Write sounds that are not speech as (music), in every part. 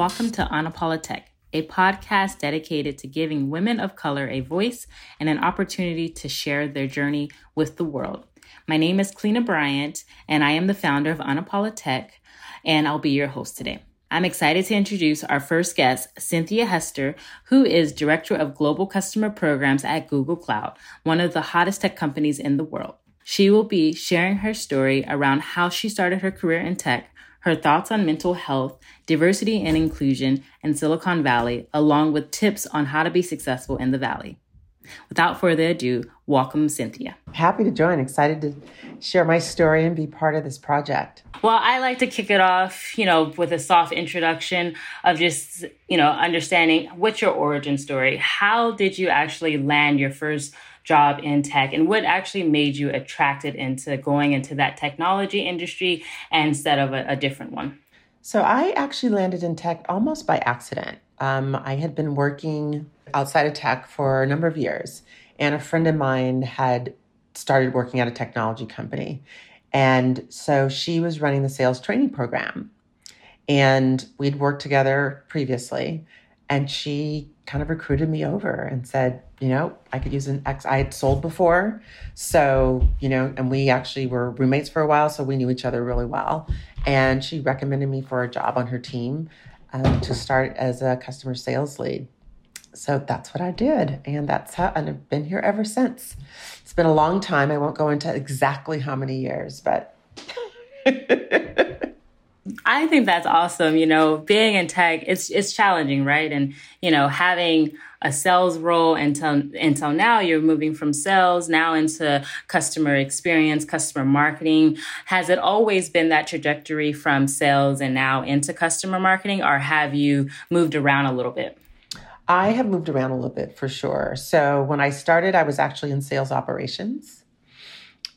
welcome to Unapologetic, a podcast dedicated to giving women of color a voice and an opportunity to share their journey with the world. My name is Cleena Bryant, and I am the founder of Unapologetic, and I'll be your host today. I'm excited to introduce our first guest, Cynthia Hester, who is Director of Global Customer Programs at Google Cloud, one of the hottest tech companies in the world. She will be sharing her story around how she started her career in tech, her thoughts on mental health, diversity and inclusion in Silicon Valley, along with tips on how to be successful in the Valley. Without further ado, welcome Cynthia. Happy to join. Excited to share my story and be part of this project. Well, I like to kick it off, you know, with a soft introduction of just, you know, understanding what's your origin story. How did you actually land your first job in tech and what actually made you attracted into going into that technology industry instead of a, a different one? So I actually landed in tech almost by accident. Um, I had been working outside of tech for a number of years, and a friend of mine had started working at a technology company. And so she was running the sales training program. And we'd worked together previously. And she kind of recruited me over and said, you know, I could use an ex. I had sold before. So, you know, and we actually were roommates for a while. So we knew each other really well. And she recommended me for a job on her team um, to start as a customer sales lead. So that's what I did. And that's how, and I've been here ever since. It's been a long time. I won't go into exactly how many years, but. (laughs) I think that's awesome. You know, being in tech, it's it's challenging, right? And you know, having a sales role until until now, you're moving from sales now into customer experience, customer marketing. Has it always been that trajectory from sales and now into customer marketing, or have you moved around a little bit? I have moved around a little bit for sure. So when I started, I was actually in sales operations,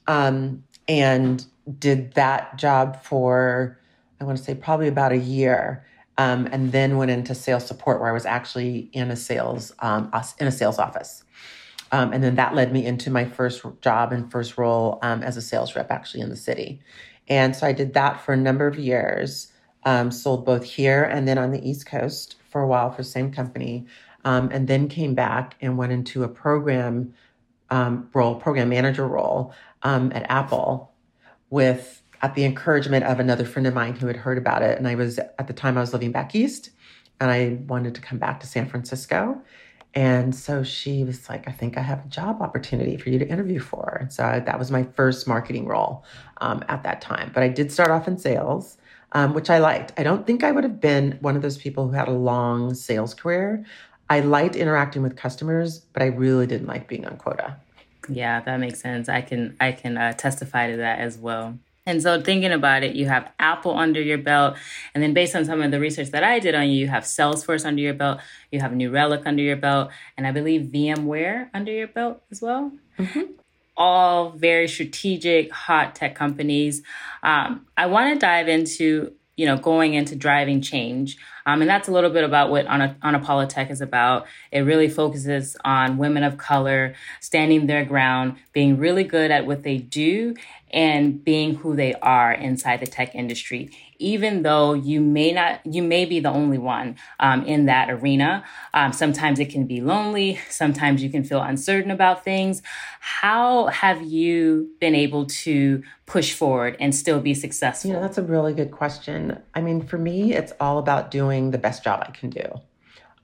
um, and did that job for I want to say probably about a year. Um, and then went into sales support where I was actually in a sales um, in a sales office. Um, and then that led me into my first job and first role um, as a sales rep actually in the city. And so I did that for a number of years, um, sold both here and then on the East Coast for a while for the same company, um, and then came back and went into a program role, program manager role at Apple with at the encouragement of another friend of mine who had heard about it. And I was, at the time, I was living back east and I wanted to come back to San Francisco. And so she was like, I think I have a job opportunity for you to interview for. And so I, that was my first marketing role um, at that time. But I did start off in sales, um, which I liked. I don't think I would have been one of those people who had a long sales career. I liked interacting with customers, but I really didn't like being on quota. Yeah, that makes sense. I can I can uh, testify to that as well. And so, thinking about it, you have Apple under your belt. And then, based on some of the research that I did on you, you have Salesforce under your belt, you have New Relic under your belt, and I believe VMware under your belt as well. Mm-hmm. All very strategic, hot tech companies. Um, I want to dive into you know, going into driving change. Um, and that's a little bit about what Unapologetic is about. It really focuses on women of color standing their ground, being really good at what they do, and being who they are inside the tech industry even though you may not you may be the only one um, in that arena. Um, sometimes it can be lonely. Sometimes you can feel uncertain about things. How have you been able to push forward and still be successful? You know that's a really good question. I mean for me it's all about doing the best job i can do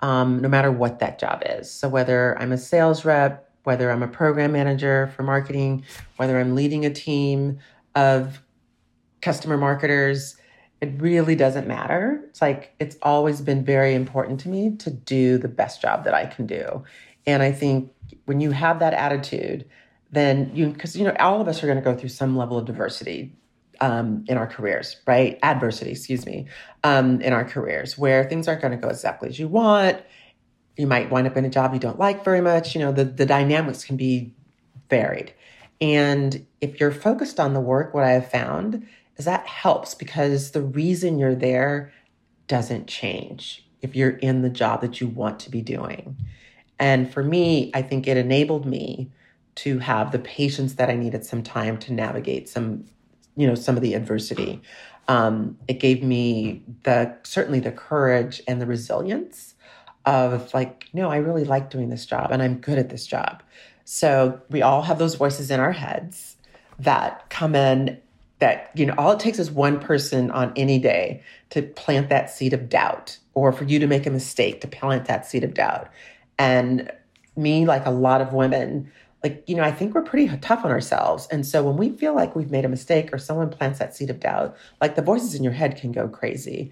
um, no matter what that job is. So whether i'm a sales rep whether I'm a program manager for marketing, whether I'm leading a team of customer marketers, it really doesn't matter. It's like it's always been very important to me to do the best job that I can do. And I think when you have that attitude, then you, because, you know, all of us are going to go through some level of diversity um, in our careers, right? Adversity, excuse me, um, in our careers where things aren't going to go exactly as you want. You might wind up in a job you don't like very much. You know, the, the dynamics can be varied. And if you're focused on the work, what I have found is that helps because the reason you're there doesn't change if you're in the job that you want to be doing. And for me, I think it enabled me to have the patience that I needed some time to navigate some, you know, some of the adversity. Um, it gave me the certainly the courage and the resilience of like, no, I really like doing this job and I'm good at this job. So we all have those voices in our heads that come in that, you know, all it takes is one person on any day to plant that seed of doubt or for you to make a mistake to plant that seed of doubt. And me, like a lot of women, like, you know, I think we're pretty tough on ourselves. And so when we feel like we've made a mistake or someone plants that seed of doubt, like the voices in your head can go crazy.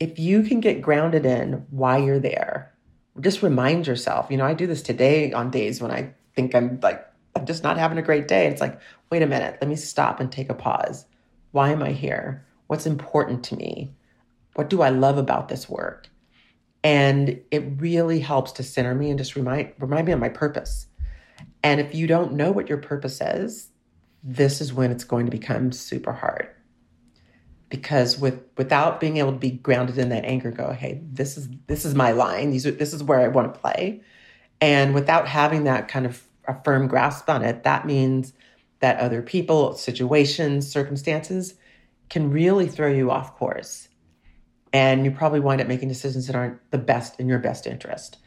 If you can get grounded in why you're there, just remind yourself, you know, I do this today on days when I think I'm like, I'm just not having a great day. It's like, wait a minute, let me stop and take a pause. Why am I here? What's important to me? What do I love about this work? And it really helps to center me and just remind remind me of my purpose. And if you don't know what your purpose is, this is when it's going to become super hard. Because with without being able to be grounded in that anchor, go, hey, this is this is my line. These are, this is where I want to play. And without having that kind of a firm grasp on it, that means that other people, situations, circumstances can really throw you off course and you probably wind up making decisions that aren't the best in your best interest.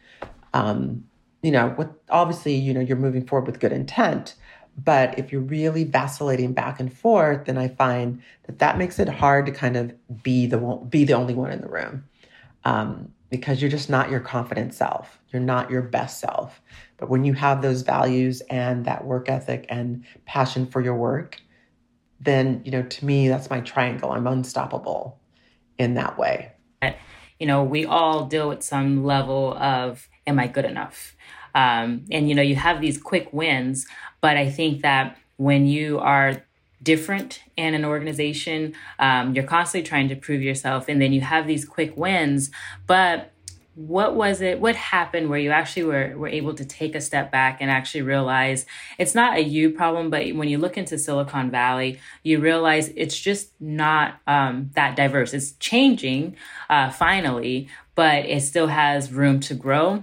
Um, you know, with obviously, you know, you're moving forward with good intent, but if you're really vacillating back and forth, then I find that that makes it hard to kind of be the one, be the only one in the room, um, because you're just not your confident self. You're not your best self. But when you have those values and that work ethic and passion for your work, then you know, to me, that's my triangle. I'm unstoppable in that way. You know, we all deal with some level of, am I good enough? Um, and, you know, you have these quick wins, but I think that when you are different in an organization, um, you're constantly trying to prove yourself, and then you have these quick wins, but what was it what happened where you actually were, were able to take a step back and actually realize it's not a you problem but when you look into silicon valley you realize it's just not um, that diverse. It's changing uh, finally but it still has room to grow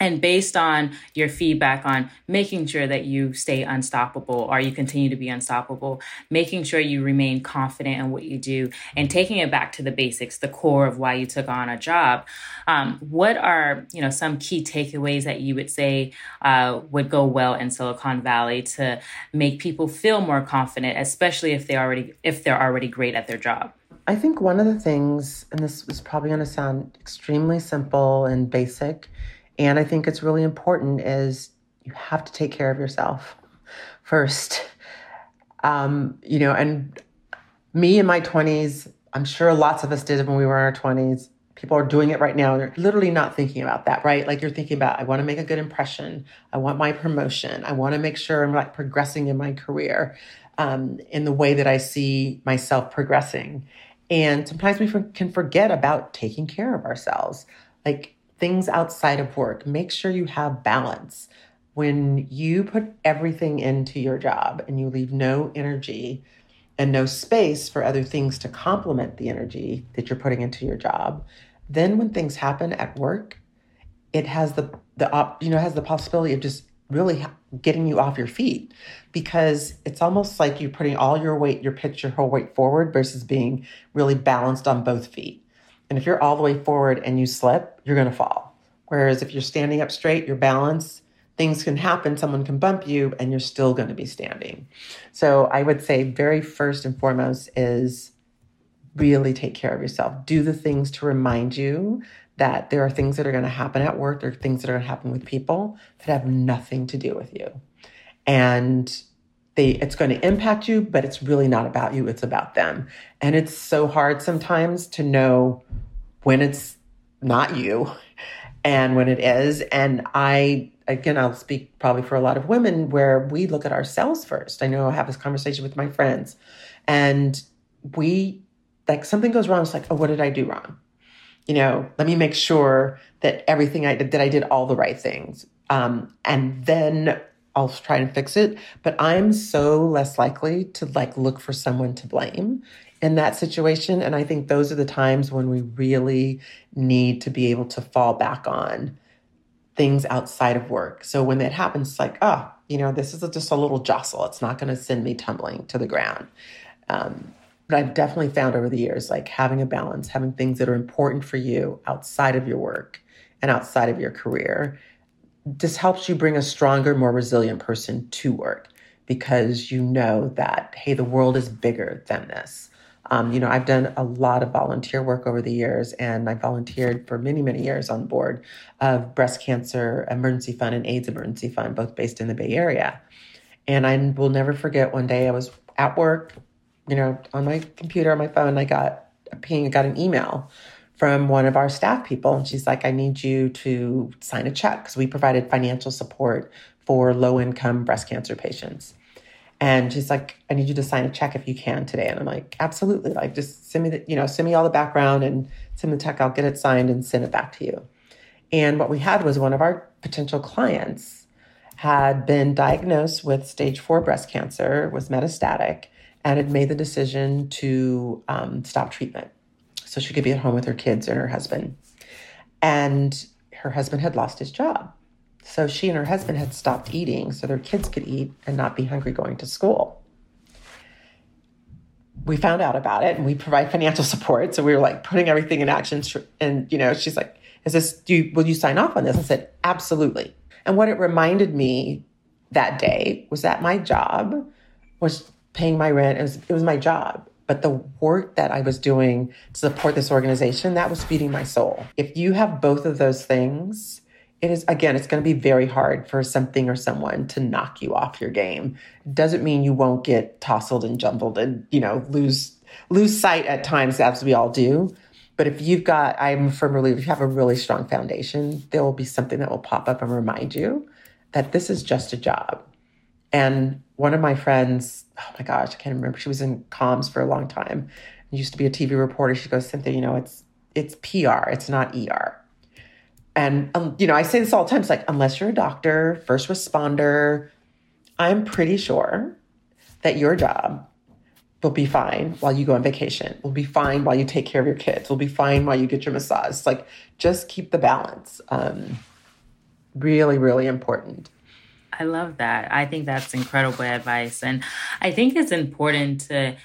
and based on your feedback on making sure that you stay unstoppable or you continue to be unstoppable making sure you remain confident in what you do and taking it back to the basics the core of why you took on a job um, what are you know some key takeaways that you would say uh, would go well in silicon valley to make people feel more confident especially if they already if they're already great at their job? I think one of the things, and this is probably going to sound extremely simple and basic, and I think it's really important is you have to take care of yourself first. Um, you know, and me in my 20s, I'm sure lots of us did when we were in our 20s. People are doing it right now. They're literally not thinking about that, right? Like you're thinking about, I want to make a good impression. I want my promotion. I want to make sure I'm like progressing in my career um, in the way that I see myself progressing. And sometimes we can forget about taking care of ourselves. Like things outside of work. Make sure you have balance. When you put everything into your job and you leave no energy and no space for other things to complement the energy that you're putting into your job, then when things happen at work, it has the the op, you know has the possibility of just really getting you off your feet because it's almost like you're putting all your weight, your pitch, your whole weight forward versus being really balanced on both feet. And if you're all the way forward and you slip, you're going to fall. Whereas if you're standing up straight, your balance, things can happen, someone can bump you, and you're still going to be standing. So I would say, very first and foremost, is really take care of yourself. Do the things to remind you that there are things that are going to happen at work, there are things that are going to happen with people that have nothing to do with you. And they it's going to impact you, but it's really not about you, it's about them. And it's so hard sometimes to know when it's not you and when it is. And I again I'll speak probably for a lot of women where we look at ourselves first. I know I have this conversation with my friends and we like something goes wrong, it's like, oh, what did I do wrong? You know, let me make sure that everything I did that I did all the right things. Um, and then I'll try and fix it. But I'm so less likely to like look for someone to blame in that situation. And I think those are the times when we really need to be able to fall back on things outside of work. So when that happens, it's like, oh, you know, this is just a little jostle. It's not going to send me tumbling to the ground. Um, But I've definitely found over the years, like having a balance, having things that are important for you outside of your work and outside of your career, just helps you bring a stronger, more resilient person to work because you know that, hey, the world is bigger than this. Um, you know, I've done a lot of volunteer work over the years, and I volunteered for many, many years on board of Breast Cancer Emergency Fund and AIDS Emergency Fund, both based in the Bay Area. And I will never forget one day I was at work, you know, on my computer, on my phone, I got a ping, I got an email from one of our staff people. And she's like, I need you to sign a check because we provided financial support for low income breast cancer patients. And she's like, I need you to sign a check if you can today. And I'm like, absolutely. Like, just send me the, you know, send me all the background and send the check. I'll get it signed and send it back to you. And what we had was one of our potential clients had been diagnosed with stage four breast cancer, was metastatic, and had made the decision to um, stop treatment so she could be at home with her kids and her husband. And her husband had lost his job. So she and her husband had stopped eating so their kids could eat and not be hungry going to school. We found out about it and we provide financial (laughs) support. So we were like putting everything in action. And, you know, she's like, is this, do you, will you sign off on this? I said, absolutely. And what it reminded me that day was that my job was paying my rent. It was, it was my job. But the work that I was doing to support this organization, that was feeding my soul. If you have both of those things, it is again it's going to be very hard for something or someone to knock you off your game. It doesn't mean you won't get tousled and jumbled and you know lose lose sight at times as we all do. But if you've got i'm firm believer if you have a really strong foundation there will be something that will pop up and remind you that this is just a job and one of my friends oh my gosh i can't remember she was in comms for a long time used to be a tv reporter she goes cynthia you know it's it's pr it's not er and, um, you know, I say this all the time. It's like, unless you're a doctor, first responder, I'm pretty sure that your job will be fine while you go on vacation. Will be fine while you take care of your kids. Will be fine while you get your massage. It's like, just keep the balance. Um, really, really important. I love that. I think that's incredible advice. And I think it's important to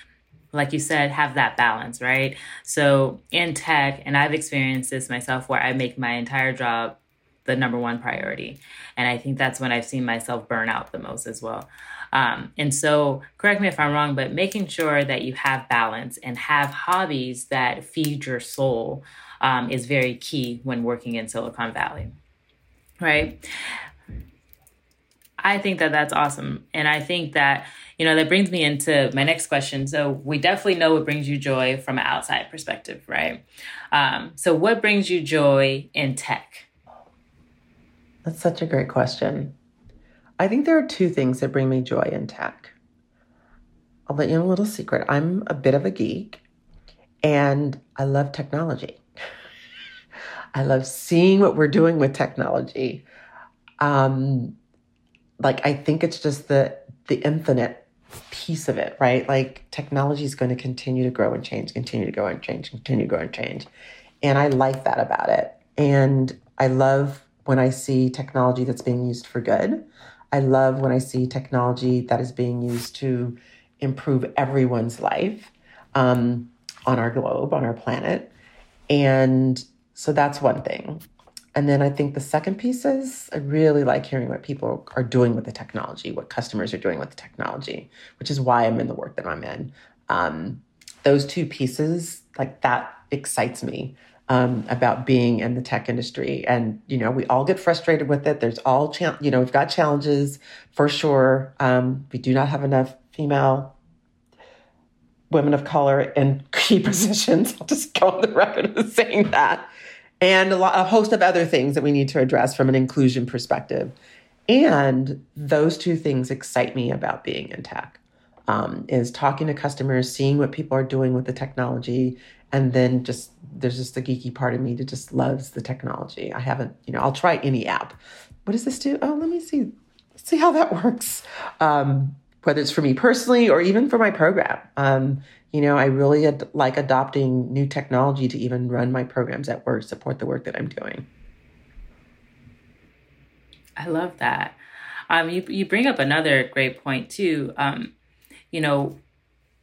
like you said, have that balance, right? So in tech, and I've experienced this myself where I make my entire job the number one priority. And I think that's when I've seen myself burn out the most as well. Um, and so, correct me if I'm wrong, but making sure that you have balance and have hobbies that feed your soul um, is very key when working in Silicon Valley, right? I think that that's awesome. And I think that, you know, that brings me into my next question. So we definitely know what brings you joy from an outside perspective, right? Um, so what brings you joy in tech? That's such a great question. I think there are two things that bring me joy in tech. I'll let you know a little secret. I'm a bit of a geek and I love technology. (laughs) I love seeing what we're doing with technology. Um, like I think it's just the the infinite piece of it, right? Like technology is going to continue to grow and change, continue to grow and change, continue to grow and change. And I like that about it. And I love when I see technology that's being used for good. I love when I see technology that is being used to improve everyone's life um, on our globe, on our planet. And so that's one thing. And then I think the second piece is I really like hearing what people are doing with the technology, what customers are doing with the technology, which is why I'm in the work that I'm in. Um, those two pieces, like that excites me um, about being in the tech industry. And, you know, we all get frustrated with it. There's all, cha- you know, we've got challenges for sure. Um, we do not have enough female women of color in key (laughs) positions. I'll just go on the record of saying that and a, lot, a host of other things that we need to address from an inclusion perspective. And those two things excite me about being in tech. Um, is talking to customers, seeing what people are doing with the technology, and then just there's just the geeky part of me that just loves the technology. I haven't, you know, I'll try any app. What does this do? Oh, let me see, see how that (laughs) works. Um, whether it's for me personally or even for my program. Um, you know, I really ad- like adopting new technology to even run my programs at work, support the work that I'm doing. I love that. Um, you you bring up another great point too. Um, you know,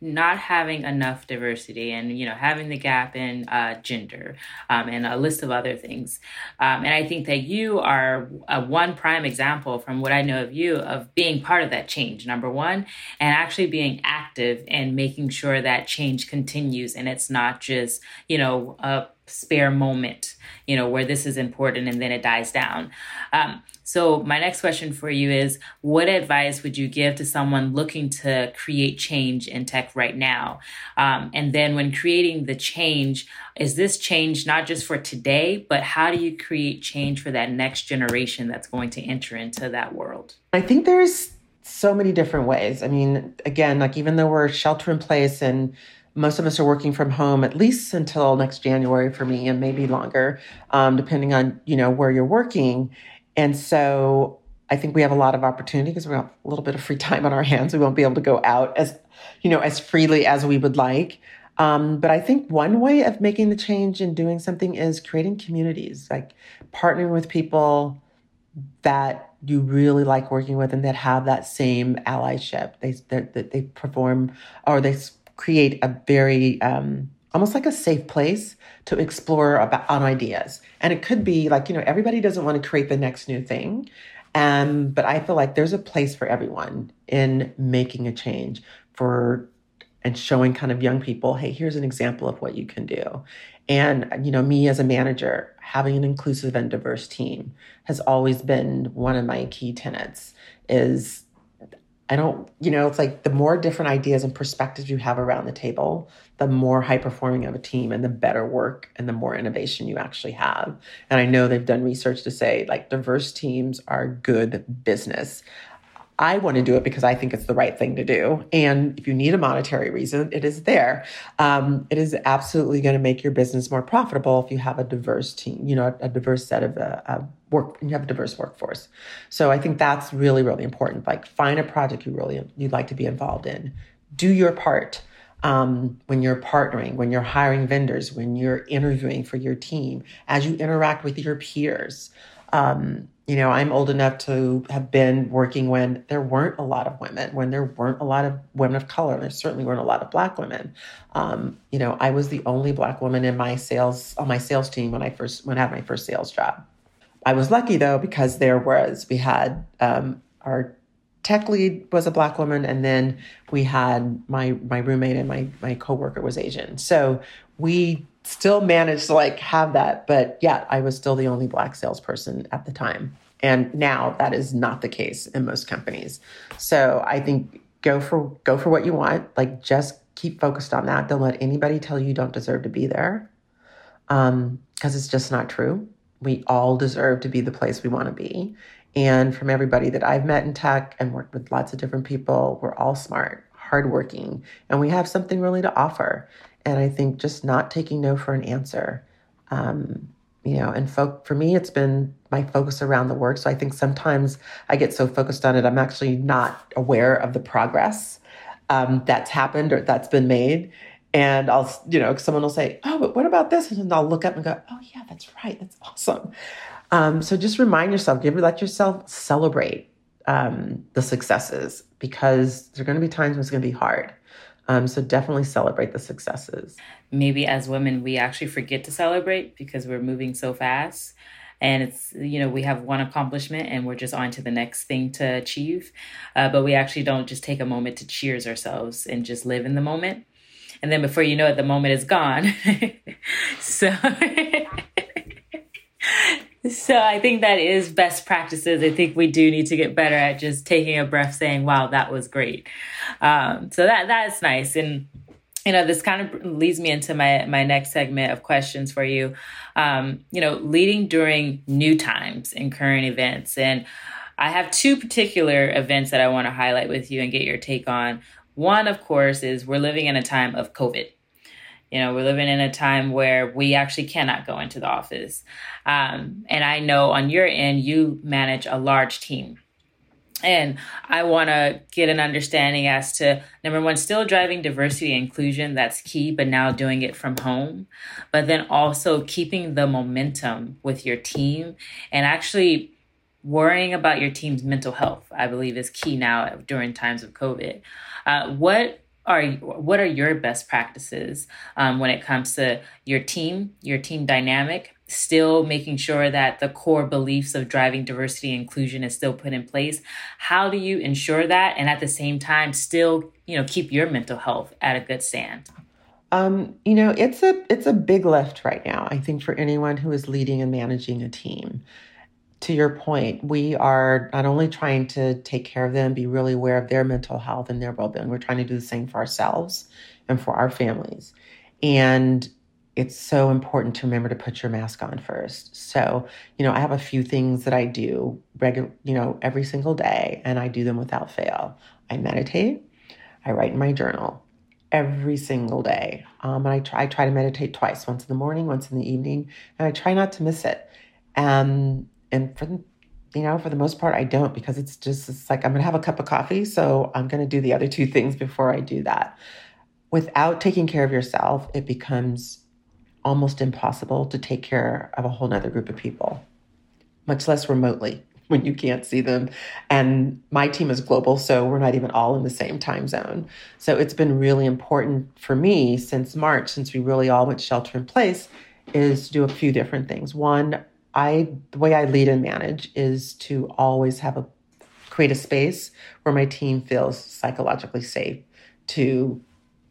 not having enough diversity and you know having the gap in uh, gender um, and a list of other things. Um, and i think that you are a one prime example from what i know of you of being part of that change number one and actually being active and making sure that change continues and it's not just you know a spare moment you know where this is important and then it dies down. Um, so, my next question for you is What advice would you give to someone looking to create change in tech right now? Um, and then, when creating the change, is this change not just for today, but how do you create change for that next generation that's going to enter into that world? I think there's so many different ways. I mean, again, like even though we're shelter in place and most of us are working from home at least until next January for me, and maybe longer, um, depending on you know where you're working and so I think we have a lot of opportunity because we have a little bit of free (laughs) time on our hands. We won't be able to go out as, you know, as freely as we would like. Um, but I think one way of making the change and doing something is creating communities, like partnering with people that you really like working with and that have that same allyship. They that they perform or they create a very um, almost like a safe place to explore about on ideas. And it could be like, you know, everybody doesn't want to create the next new thing. Um, but I feel like there's a place for everyone in making a change for and showing kind of young people, hey, here's an example of what you can do. And, you know, me as a manager, having an inclusive and diverse team has always been one of my key tenets is I don't, you know, it's like the more different ideas and perspectives you have around the table, the more high performing of a team and the better work and the more innovation you actually have. And I know they've done research to say like diverse teams are good business. I want to do it because I think it's the right thing to do. And if you need a monetary reason, it is there. Um, it is absolutely going to make your business more profitable if you have a diverse team, you know, a, diverse set of uh, uh, work, you have a diverse workforce. So I think that's really, really important. Like find a project you really, you'd like to be involved in. Do your part. Um, when you're partnering, when you're hiring vendors, when you're interviewing for your team, as you interact with your peers. Um, you know, I'm old enough to have been working when there weren't a lot of women, when there weren't a lot of women of color. There certainly weren't a lot of black women. Um, you know, I was the only black woman in my sales on my sales team when I first when I had my first sales job. I was lucky though because there was we had um, our tech lead was a black woman, and then we had my my roommate and my my coworker was Asian. So we still managed to like have that, but yeah, I was still the only black salesperson at the time. And now that is not the case in most companies. So I think go for go for what you want. Like just keep focused on that. Don't let anybody tell you you don't deserve to be there. Um, because it's just not true. We all deserve to be the place we want to be. And from everybody that I've met in tech and worked with lots of different people, we're all smart, hardworking, and we have something really to offer. And I think just not taking no for an answer. Um, you know, and fo- for me, it's been my focus around the work. So I think sometimes I get so focused on it, I'm actually not aware of the progress um, that's happened or that's been made. And I'll, you know, someone will say, "Oh, but what about this?" And I'll look up and go, "Oh, yeah, that's right. That's awesome." Um, so just remind yourself, give let yourself celebrate um, the successes because there are going to be times when it's going to be hard. Um, so definitely celebrate the successes. Maybe as women, we actually forget to celebrate because we're moving so fast. And it's, you know, we have one accomplishment and we're just on to the next thing to achieve. Uh, but we actually don't just take a moment to cheers ourselves and just live in the moment. And then before you know it, the moment is gone. (laughs) so. (laughs) So I think that is best practices. I think we do need to get better at just taking a breath, saying, "Wow, that was great." Um, so that that's nice, and you know, this kind of leads me into my my next segment of questions for you. Um, you know, leading during new times and current events, and I have two particular events that I want to highlight with you and get your take on. One, of course, is we're living in a time of COVID. You know, we're living in a time where we actually cannot go into the office. Um, and I know on your end, you manage a large team. And I want to get an understanding as to number one, still driving diversity and inclusion, that's key, but now doing it from home. But then also keeping the momentum with your team and actually worrying about your team's mental health, I believe is key now during times of COVID. Uh, what are what are your best practices um, when it comes to your team, your team dynamic, still making sure that the core beliefs of driving diversity and inclusion is still put in place? How do you ensure that, and at the same time, still you know keep your mental health at a good stand? Um, you know, it's a it's a big lift right now. I think for anyone who is leading and managing a team to your point, we are not only trying to take care of them, be really aware of their mental health and their well being, we're trying to do the same for ourselves and for our families. And it's so important to remember to put your mask on first. So, you know, I have a few things that I do regular, you know, every single day, and I do them without fail. I meditate, I write in my journal every single day. Um, and I try, I try to meditate twice, once in the morning, once in the evening, and I try not to miss it. Um, and for you know, for the most part, I don't because it's just it's like I'm gonna have a cup of coffee, so I'm gonna do the other two things before I do that. Without taking care of yourself, it becomes almost impossible to take care of a whole nother group of people, much less remotely (laughs) when you can't see them. And my team is global, so we're not even all in the same time zone. So it's been really important for me since March, since we really all went shelter in place, is to do a few different things. One, I the way I lead and manage is to always have a create a space where my team feels psychologically safe to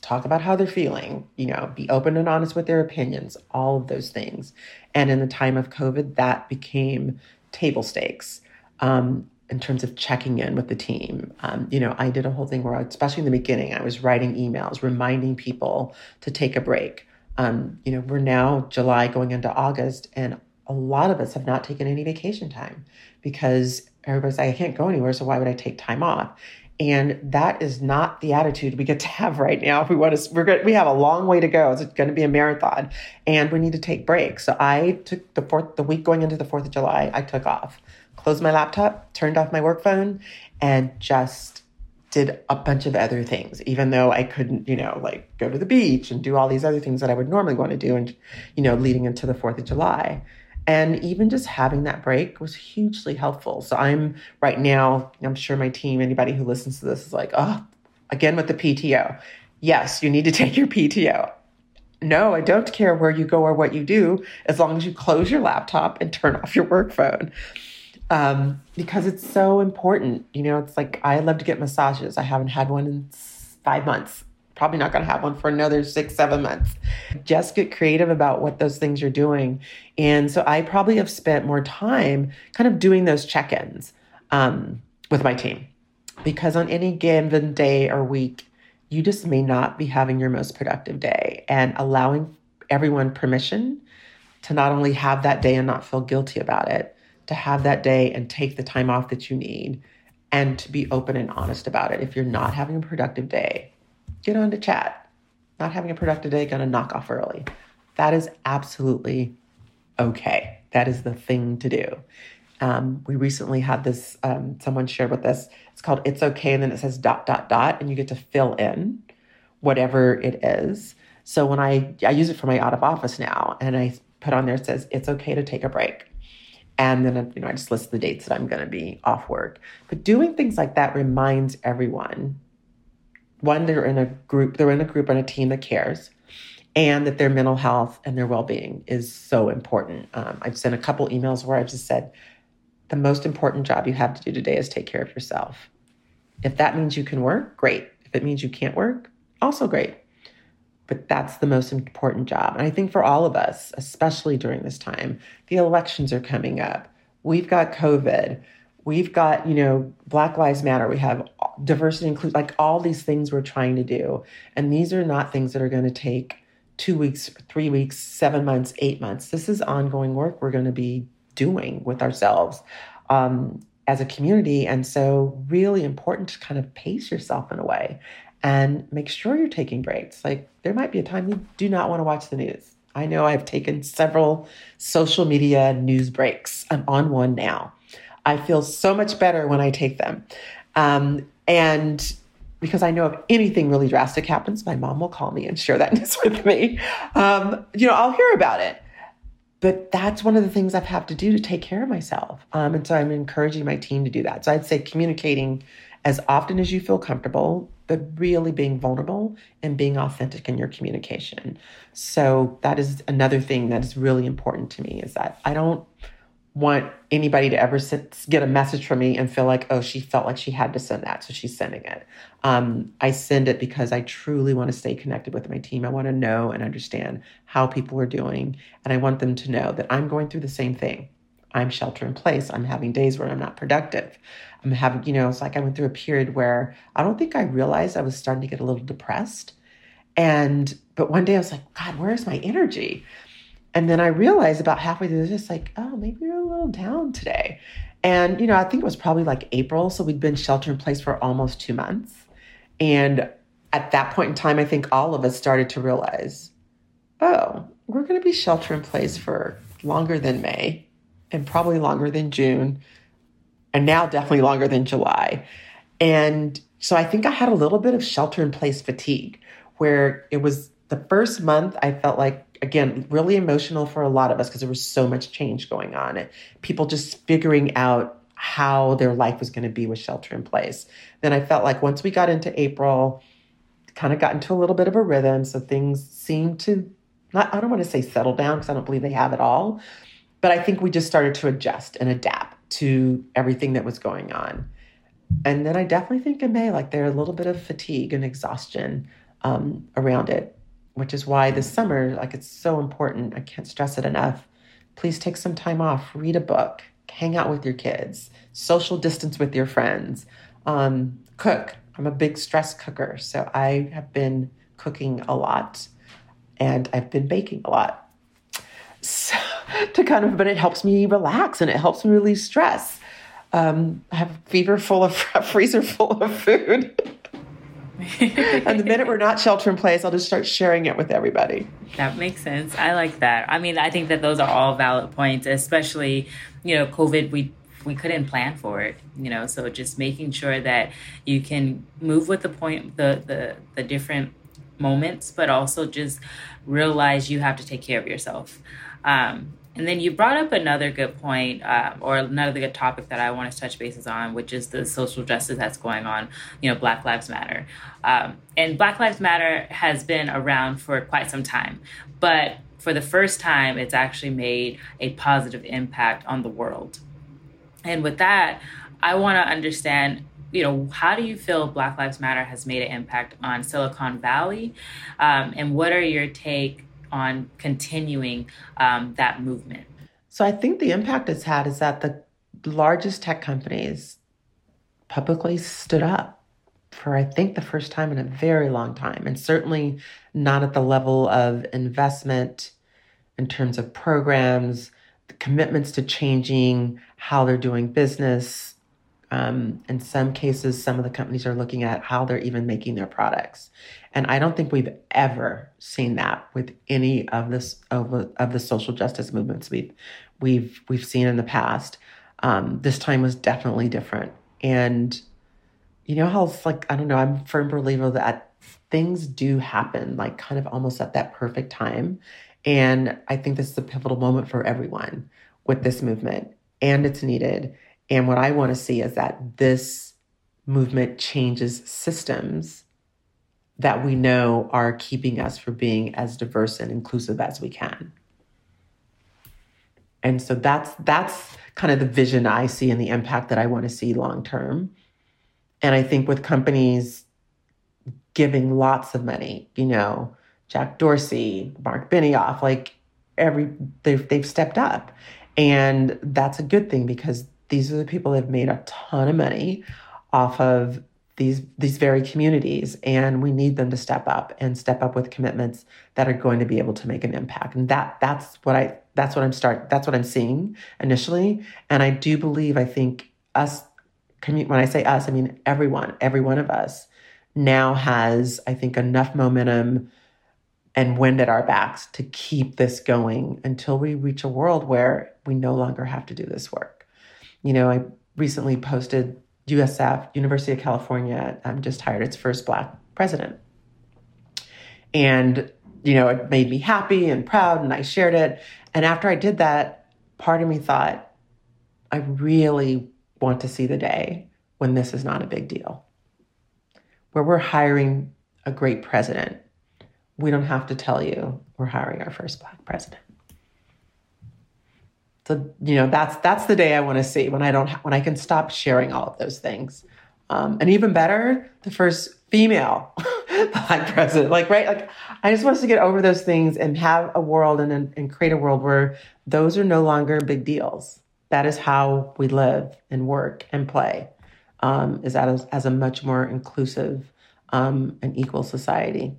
talk about how they're feeling, you know, be open and honest with their opinions, all of those things. And in the time of COVID, that became table stakes um, in terms of checking in with the team. Um, you know, I did a whole thing where, I, especially in the beginning, I was writing emails reminding people to take a break. Um, you know, we're now July going into August, and a lot of us have not taken any vacation time because everybody's like, I can't go anywhere, so why would I take time off? And that is not the attitude we get to have (laughs) right now. We want to, we're good. We have a long way to go. It's going to be a marathon, and we need to take breaks. So I took the fourth, the week going into the Fourth of July. I took off, closed my laptop, turned off my work phone, and just did a bunch of other things. Even though I couldn't, you know, like go to the beach and do all these other things that I would normally want to do, and you know, leading into the Fourth of July. And even just having that break was hugely helpful. So I'm right now, I'm sure my team, anybody who listens to this is like, oh, again with the PTO. Yes, you need to (laughs) take your PTO. No, I don't care where you go or what you do, as long as you close your laptop and turn off your work phone. Um, because it's so important. You know, it's like I love to get massages. I haven't had one in five months probably not going to have one for another six, seven months. Just get creative about what those things you're doing. And so I probably have spent more time kind of doing those check ins um, with my team because on any given day or week, you just may not be having your most productive day and allowing everyone permission to not only have that day and not feel guilty about it, to have that day and take the time off that you need and to be open and honest about it. If you're not having a productive day, get on to chat. Not having a productive day, gonna knock off early. That is absolutely okay. That is the thing to do. Um, we recently had this, um, someone shared with us, it's called It's Okay, and then it says dot, dot, dot, and you get to fill in whatever it is. So when I, I use it for my out of office now, and I put on there, it says, It's okay to take a break. And then, you know, I just list the dates that I'm going to be off work. But doing things like that reminds everyone one, they're in a group, they're in a group and a team that cares, and that their mental health and their well being is so important. Um, I've sent a couple emails where I've just said, the most important job you have to do today is take care of yourself. If that means you can work, great. If it means you can't work, also great. But that's the most important job. And I think for all of us, especially during this time, the elections are coming up. We've got COVID. We've got, you know, Black Lives Matter. We have diversity include like all these things we're trying to do. And these are not things that are going to take two weeks three weeks seven months eight months. This is ongoing work we're going to be doing with ourselves um, as a community. And so really important to kind of pace yourself in a way and make sure you're taking breaks. Like there might be a time you do not want to watch the news. I know i've taken several social media news breaks. I'm on one now i feel so much better when i take them um, and because I know if anything really drastic happens, my mom will call me and share that (laughs) news with me. Um, you know, I'll hear about it. But that's one of the things I've had to do to take care of myself. Um, and so I'm encouraging my team to do that. So I'd say communicating as often as you feel comfortable, but really being vulnerable and being authentic in your communication. So that is another thing that is really important to me is that I don't want anybody to ever get a message from me and feel like, oh, she felt like she had to send that, so she's sending it. Um, I send it because I truly want to stay connected with my team. I want to know and understand how people are doing, and I want them to know that I'm going through the same thing. I'm shelter in place. I'm having days where I'm not productive. I'm having, you know, it's like I went through a period where I don't think I realized I was starting to get a little depressed. And, but one day I was like, God, where's my energy? And then I realized about halfway through this, like, oh, maybe you're a little down today. And, you know, I think it was probably like April. So we'd been shelter in place for almost two months. And at that point in time, I think all of us started to realize, oh, we're going to be shelter in place for longer than May and probably longer than June and now definitely longer than July. And so I think I had a little bit of shelter in place fatigue where it was the first month I felt like again really emotional for a lot of us because there was so much change going on and people just figuring out how their life was going to be with shelter in place. Then I felt like once we got into April, kind of got into a little bit of a rhythm, so things seemed to not I don't want to say settle down because I don't believe they have it all, but I think we just started to adjust and adapt to everything that was going on. And then I definitely think in May, like there's a little bit of fatigue and exhaustion um, around it, which is why this summer, like it's so important. I can't stress it enough. Please take some time off, read a book, hang out with your kids, social distance with your friends, um, cook. I'm a big stress cooker, so I have been cooking a lot and I've been baking a lot. So, (laughs) to kind of, but it helps me relax and it helps me release stress. Um, I have a fever full of (laughs) a freezer full of food. (laughs) (laughs) and the minute we're not shelter in place, I'll just start sharing it with everybody. That makes sense. I like that. I mean, I think that those are all valid points, especially, you know, COVID, we we couldn't plan for it, you know, so just making sure that you can move with the point the the the different moments, but also just realize you have to take care of yourself. Um, and then you brought up another good point, uh, or another good topic that I want to touch bases on, which is the social justice that's going on. You know, Black Lives Matter, um, and Black Lives Matter has been around for quite some time, but for the first time, it's actually made a positive impact on the world. And with that, I want to understand you know, how do you feel Black Lives Matter has made an impact on Silicon Valley? Um, and what are your take on continuing um, that movement? So I think the impact it's had is that the largest tech companies publicly stood up for I think the first time in a very long time, and certainly not at the level of investment in terms of programs, the commitments to changing how they're doing business, um, in some cases, some of the companies are looking at how they're even making their products. And I don't think we've ever seen that with any of this of, of the social justice movements we've we've we've seen in the past. Um, this time was definitely different. And you know how it's like, I don't know, I'm a firm believer that things do happen like kind of almost at that perfect time. And I think this is a pivotal moment for everyone with this movement. And it's needed and what I want to see is that this movement changes systems that we know are keeping us from being as diverse and inclusive as we can. And so that's that's kind of the vision I see and the impact that I want to see long term. And I think with companies giving lots of money, you know, Jack Dorsey, Mark Benioff, like every they've they've stepped up. And that's a good thing because these are the people that have made a ton of money off of these these very communities and we need them to step up and step up with commitments that are going to be able to make an impact. And that that's what i that's what i'm start that's what i'm seeing initially. And i do believe i think us when i say us i mean everyone every one of us now has i think enough momentum and wind at our backs to keep this going until we reach a world where we no longer have to do this work you know, I recently posted USF, University of California, um, just hired its first Black president. And, you know, it made me happy and proud, and I shared it. And after I did that, part of me thought, I really want to see the day when this is not a big deal, where we're hiring a great president, we don't have to tell you we're hiring our first black president. So you know that's that's the day I want to see when I don't when I can stop sharing all of those things, um, and even better, the first female (laughs) black president. Like right, like I just want us to get over those things and have a world and and create a world where those are no longer big deals. That is how we live and work and play. Um, is that as, as a much more inclusive um, and equal society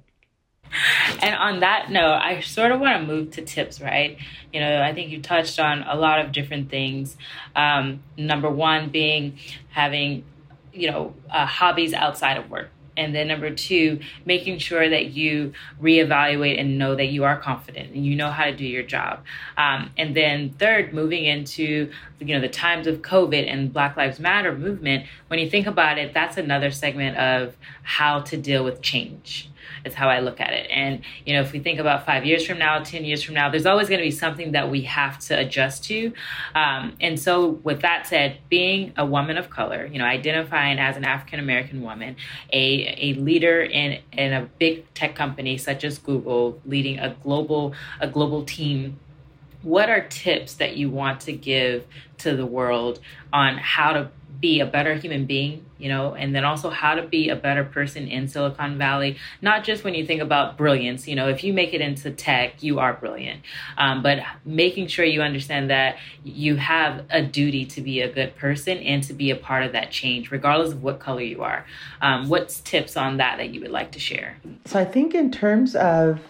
(laughs) and on that note, I sort of want to move to tips, right? You know, I think you touched on a lot of different things. Um, number one being having, you know, uh, hobbies outside of work. And then number two, making sure that you reevaluate and know that you are confident and you know how to do your job. Um, and then third, moving into you know the times of COVID and Black Lives Matter movement. When you think about it, that's another segment of how to deal with change is how I look at it. And, you know, if we think about five years from now, 10 years from now, there's always going to be something that we have to adjust to. Um, and so, with that said, being a woman of color, you know, identifying as an African American woman, a, a leader in, in a big tech company such as Google, leading a global, a global team what are tips that you want to give to the world on how to be a better human being, you know, and then also how to be a better person in Silicon Valley. Not just when you think about brilliance, you know, if you make it into tech, you are brilliant, um, but making sure you understand that you have a duty to be a good person and to be a part of that change, regardless of what color you are. Um, what's tips on that that you would like to share? So I think in terms of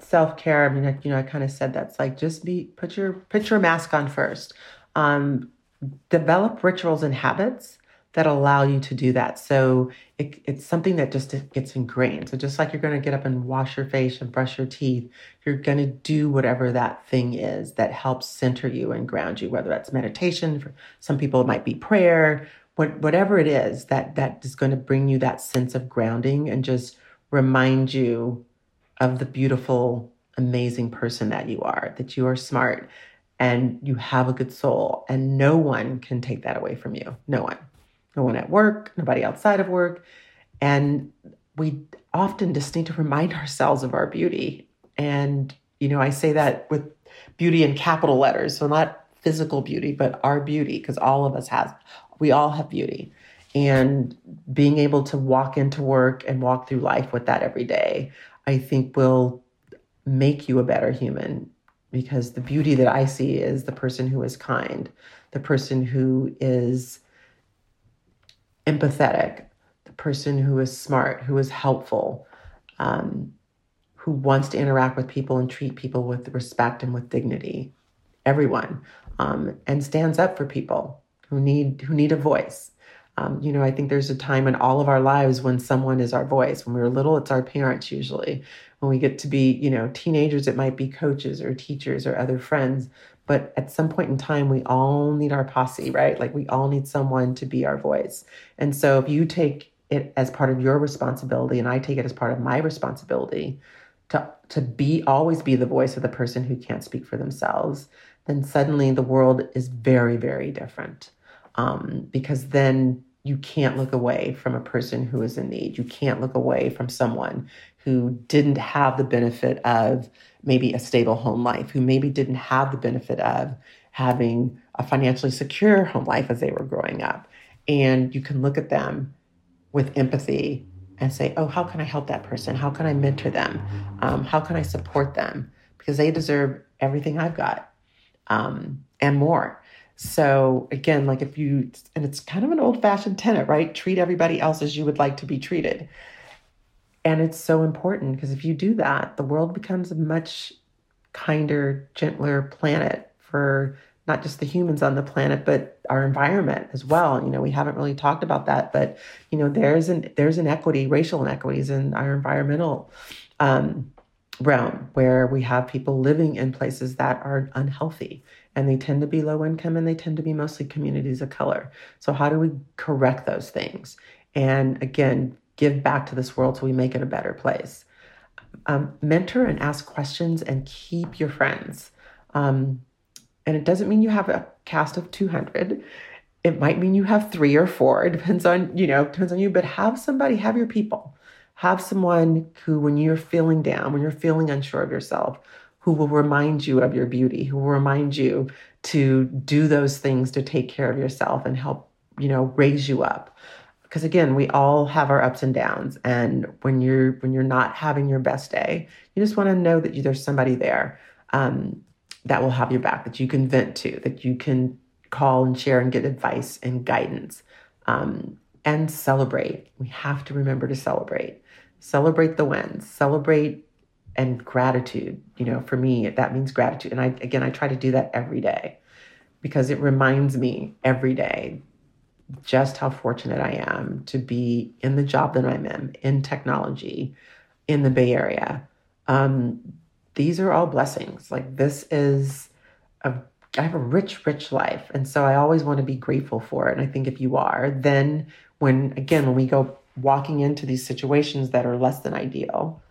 self care, I mean, you know, I kind of said that's like just be put your put your mask on first. Um, develop rituals and habits that allow you to do that. So it, it's something that just gets ingrained. So just like you're going to get up and wash your face and brush your teeth, you're going to do whatever that thing is that helps center you and ground you. Whether that's meditation, for some people it might be prayer, what, whatever it is that that is going to bring you that sense of grounding and just remind you of the beautiful, amazing person that you are. That you are smart, and you have a good soul. And no one can take that away from you. No one. No one at work, nobody outside of work. And we often just need to remind (laughs) ourselves of our beauty. And, you know, I say that with beauty in capital letters. So not physical beauty, but our beauty, because all of us has, we all have beauty. And being able to walk into work and walk through life with that every day, I think will make you a better human because the beauty that I see is the person who is kind, the person who is empathetic, the person who is smart, who is helpful, um, who wants to interact with people and treat people with respect and with dignity, everyone, um, and stands up for people who need who need a voice. Um, you know, I think there's a time in all of our lives when someone is our voice. When we were little, it's our parents usually when we get to be, you know, teenagers, it might be coaches or teachers or other friends. But at some point in time, we all need our posse, right? Like we all need someone to be our voice. And so if you take it as part of your responsibility and I take it as part of my responsibility to, to be always be the voice of the person who can't speak for themselves, then suddenly the world is very, very different. Um, because then you can't look away from a person who is in need. You can't look away from someone who didn't have the benefit of maybe a stable home life, who maybe didn't have the benefit of having a financially secure home life as they were growing up. And you can look at them with empathy and say, oh, how can I help that person? How can I mentor them? Um, how can I support them? Because they deserve everything I've got um, and more. So, again, like if you, and it's kind of an old fashioned tenet, right? Treat everybody else as you would like to be treated. And it's so important because if you do that, the world becomes a much kinder, gentler planet for not just the humans on the planet, but our environment as well. You know, we haven't really talked about that, but you know, there's an there's inequity, racial inequities in our environmental um, realm where we have people living in places that are unhealthy and they tend to be low income and they tend to be mostly communities of color. So how do we correct those things? And again, give back to this world so we make it a better place. Um, mentor and ask questions and keep your friends. Um, and it doesn't mean you have a cast of 200. It might mean you have three or four. It depends on, you know, depends on you, but have somebody, have your people. Have someone who, when you're feeling down, when you're feeling unsure of yourself, who will remind you of your beauty, who will remind you to do those things to take care of yourself and help, you know, raise you up. Because again, we all have our ups and downs. And when you're when you're not having your best day, you just want to know that you, there's somebody there um, that will have your back, that you can vent to, that you can call and share and get advice and guidance. Um, and celebrate. We have to remember to celebrate. Celebrate the wins. Celebrate and gratitude. You know, for me, that means gratitude. And I, again, I try to do that every day because it reminds me every day just how fortunate I am to be in the job that I'm in, in technology, in the Bay Area. Um, these are all blessings. Like this is a I have a rich, rich life. And so I always want to be grateful for it. And I think if you are, then when again, when we go walking into these situations that are less than ideal,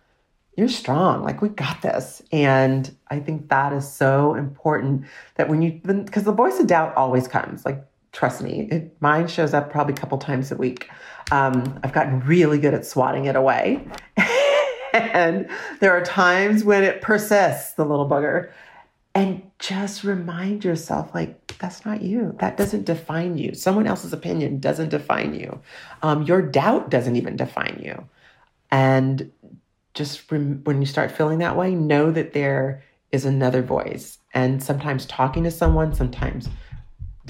you're strong. Like we got this. And I think that is so important that when you because the voice of doubt always comes. Like trust me, it, mine shows up probably a couple times a week. Um, I've gotten really good at swatting it away. (laughs) and there are times when it persists, the little bugger. And just remind yourself, like, that's not you. That doesn't define you. Someone else's opinion doesn't define you. Um, your doubt doesn't even define you. And just rem- when you start feeling that way, know that there is another voice. And sometimes talking to someone, sometimes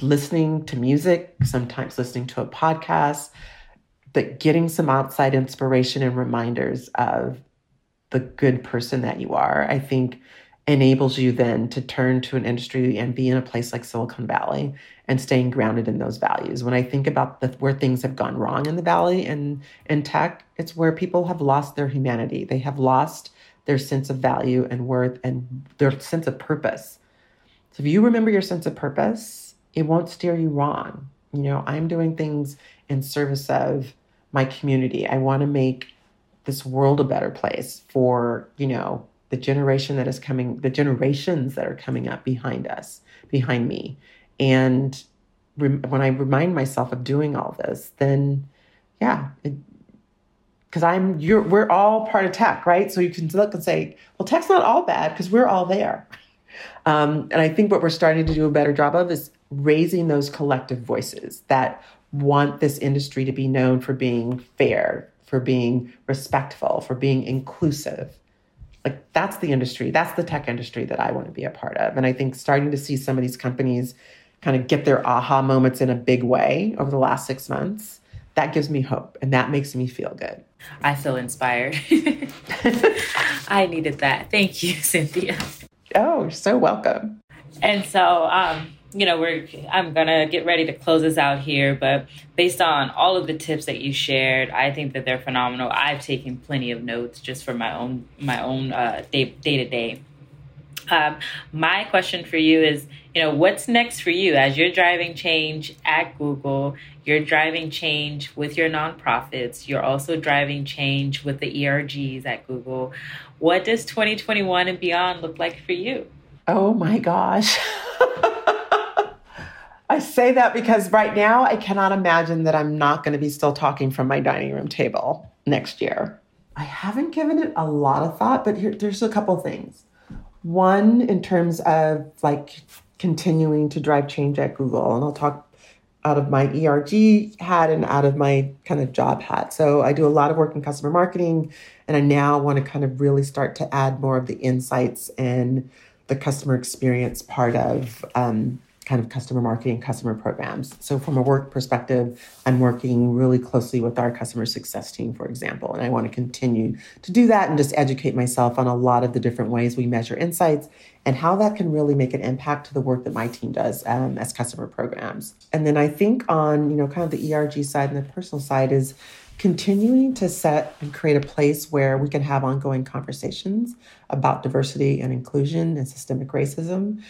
listening to music, sometimes listening to a podcast, but getting some outside inspiration and reminders of the good person that you are, I think enables you then to turn to an industry and be in a place like Silicon Valley and staying grounded in those values. When I think about the, where things have gone wrong in the Valley and in tech, it's where people have lost their humanity. They have lost their sense of value and worth and their sense of purpose. So if you remember your sense of purpose, it won't steer you wrong. You know, I'm doing things in service of my community. I want to make this world a better place for, you know, the generation that is coming, the generations that are coming up behind us, behind me. And re- when I remind myself of doing all this, then yeah, because I'm you're we're all part of tech, right? So you can look and say, well, tech's not all bad because we're all there. (laughs) Um, and I think what we're starting to do a better job of is raising those collective voices that want this industry to be known for being fair, for being respectful, for being inclusive like that's the industry that's the tech industry that i want to be a part of. And i think starting to see some of these companies kind of get their aha moments in a big way over the last six months that gives me hope and that makes me feel good. I feel inspired. (laughs) I needed that. Thank you cynthia. Oh you're so welcome. And so um you know, we're I'm gonna get ready to close this out here, but based on all of the tips that you shared, I think that they're phenomenal. I've taken plenty of notes just for my own my own uh, day day to day. Um, my question for you is, you know, what's next for you as you're driving change at Google? You're driving change with your nonprofits. You're also driving change with the ERGs at Google. What does 2021 and beyond look like for you? Oh my gosh. (laughs) I say that because right now I cannot imagine that I'm not going to be still talking from my dining room table next year. I haven't given it a lot of thought, but here, there's a couple things. One, in terms of like continuing to drive change at Google, and I'll talk out of my ERG hat and out of my kind of job hat. So I do a lot of work in customer marketing, and I now want to kind of really start to add more of the insights and the customer experience part of um, kind of customer marketing, customer programs. So, from a work perspective, I'm working really closely with our customer success team, for example, and I want to continue to do that and just educate myself on a lot of the different ways we measure insights and how that can really make an impact to the work that my team does um, as customer programs. And then I think on you know kind of the ERG side and the personal side is continuing to set and create a place where we can have ongoing conversations about diversity and inclusion and systemic racism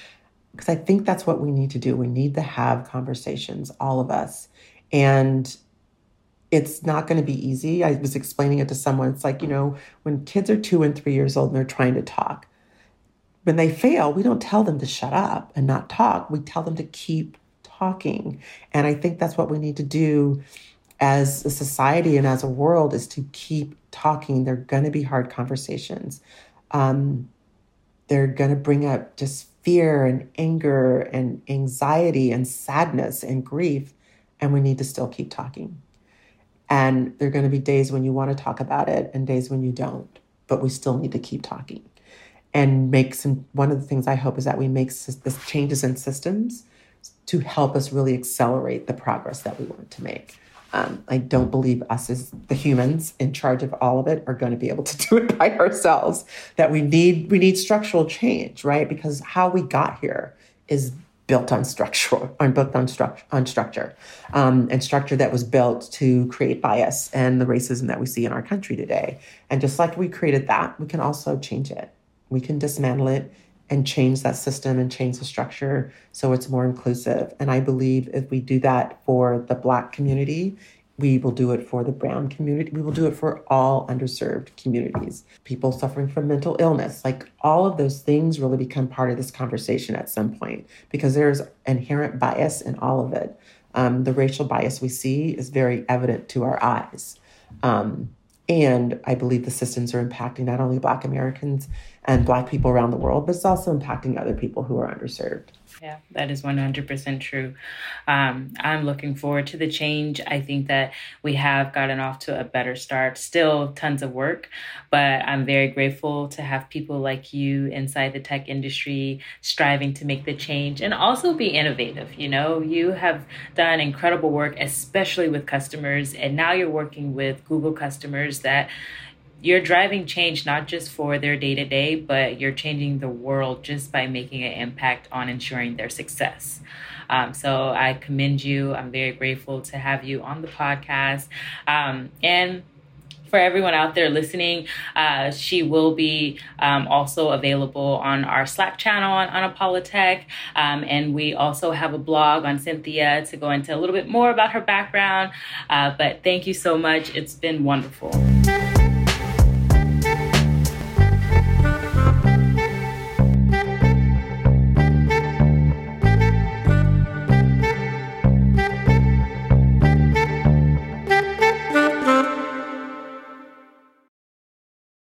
because I think that's what we need to do. We need to have conversations, all of us. And it's not going to be easy. I was explaining it to someone. It's like, you know, when kids are two and three years old and they're trying to talk, when they fail, we don't tell them to shut up and not talk. We tell them to keep talking. And I think that's what we need to do as a society and as a world is to keep talking. They're going to be hard conversations. Um, they're going to bring up just fear and anger and anxiety and sadness and grief. And we need to still keep talking. And there are going to be days when you want to talk about it and days when you don't, but we still need to keep talking and make some. One of the things I hope is that we make this changes in systems to help us really accelerate the progress that we want to make. Um, I don't believe us as the humans in charge of all of it are going to be able to (laughs) do it by ourselves. That we need we need structural change, right? Because how we got here is built on structure, on built on structure, on structure, um, and structure that was built to create bias and the racism that we see in our country today. And just like we created that, we can also change it. We can dismantle it and change that system and change the structure so it's more inclusive. And I believe if we do that for the Black community, we will do it for the brown community. We will do it for all underserved communities, people suffering from mental illness. Like all of those things really become part of this conversation at some point because there's inherent bias in all of it. Um, the racial bias we see is very evident to our eyes. Um, and I believe the systems are impacting not only Black Americans and Black people around the world, but it's also impacting other people who are underserved. Yeah, that is 100% true. Um, I'm looking forward to the change. I think that we have gotten off to a better start. Still tons of work, but I'm very grateful to have people like you inside the tech industry striving to make the change and also be innovative. You know, you have done incredible work, especially with customers, and now you're working with Google customers that you're driving change not just for their day to day, but you're changing the world just by making an impact on ensuring their success. Um, so I commend you. I'm very grateful to have you on the podcast. Um, and for everyone out there listening, uh, she will be um, also available on our Slack channel on Unapolotech. Um, and we also have a blog on Cynthia to go into a little bit more about her background. Uh, but thank you so much. It's been wonderful.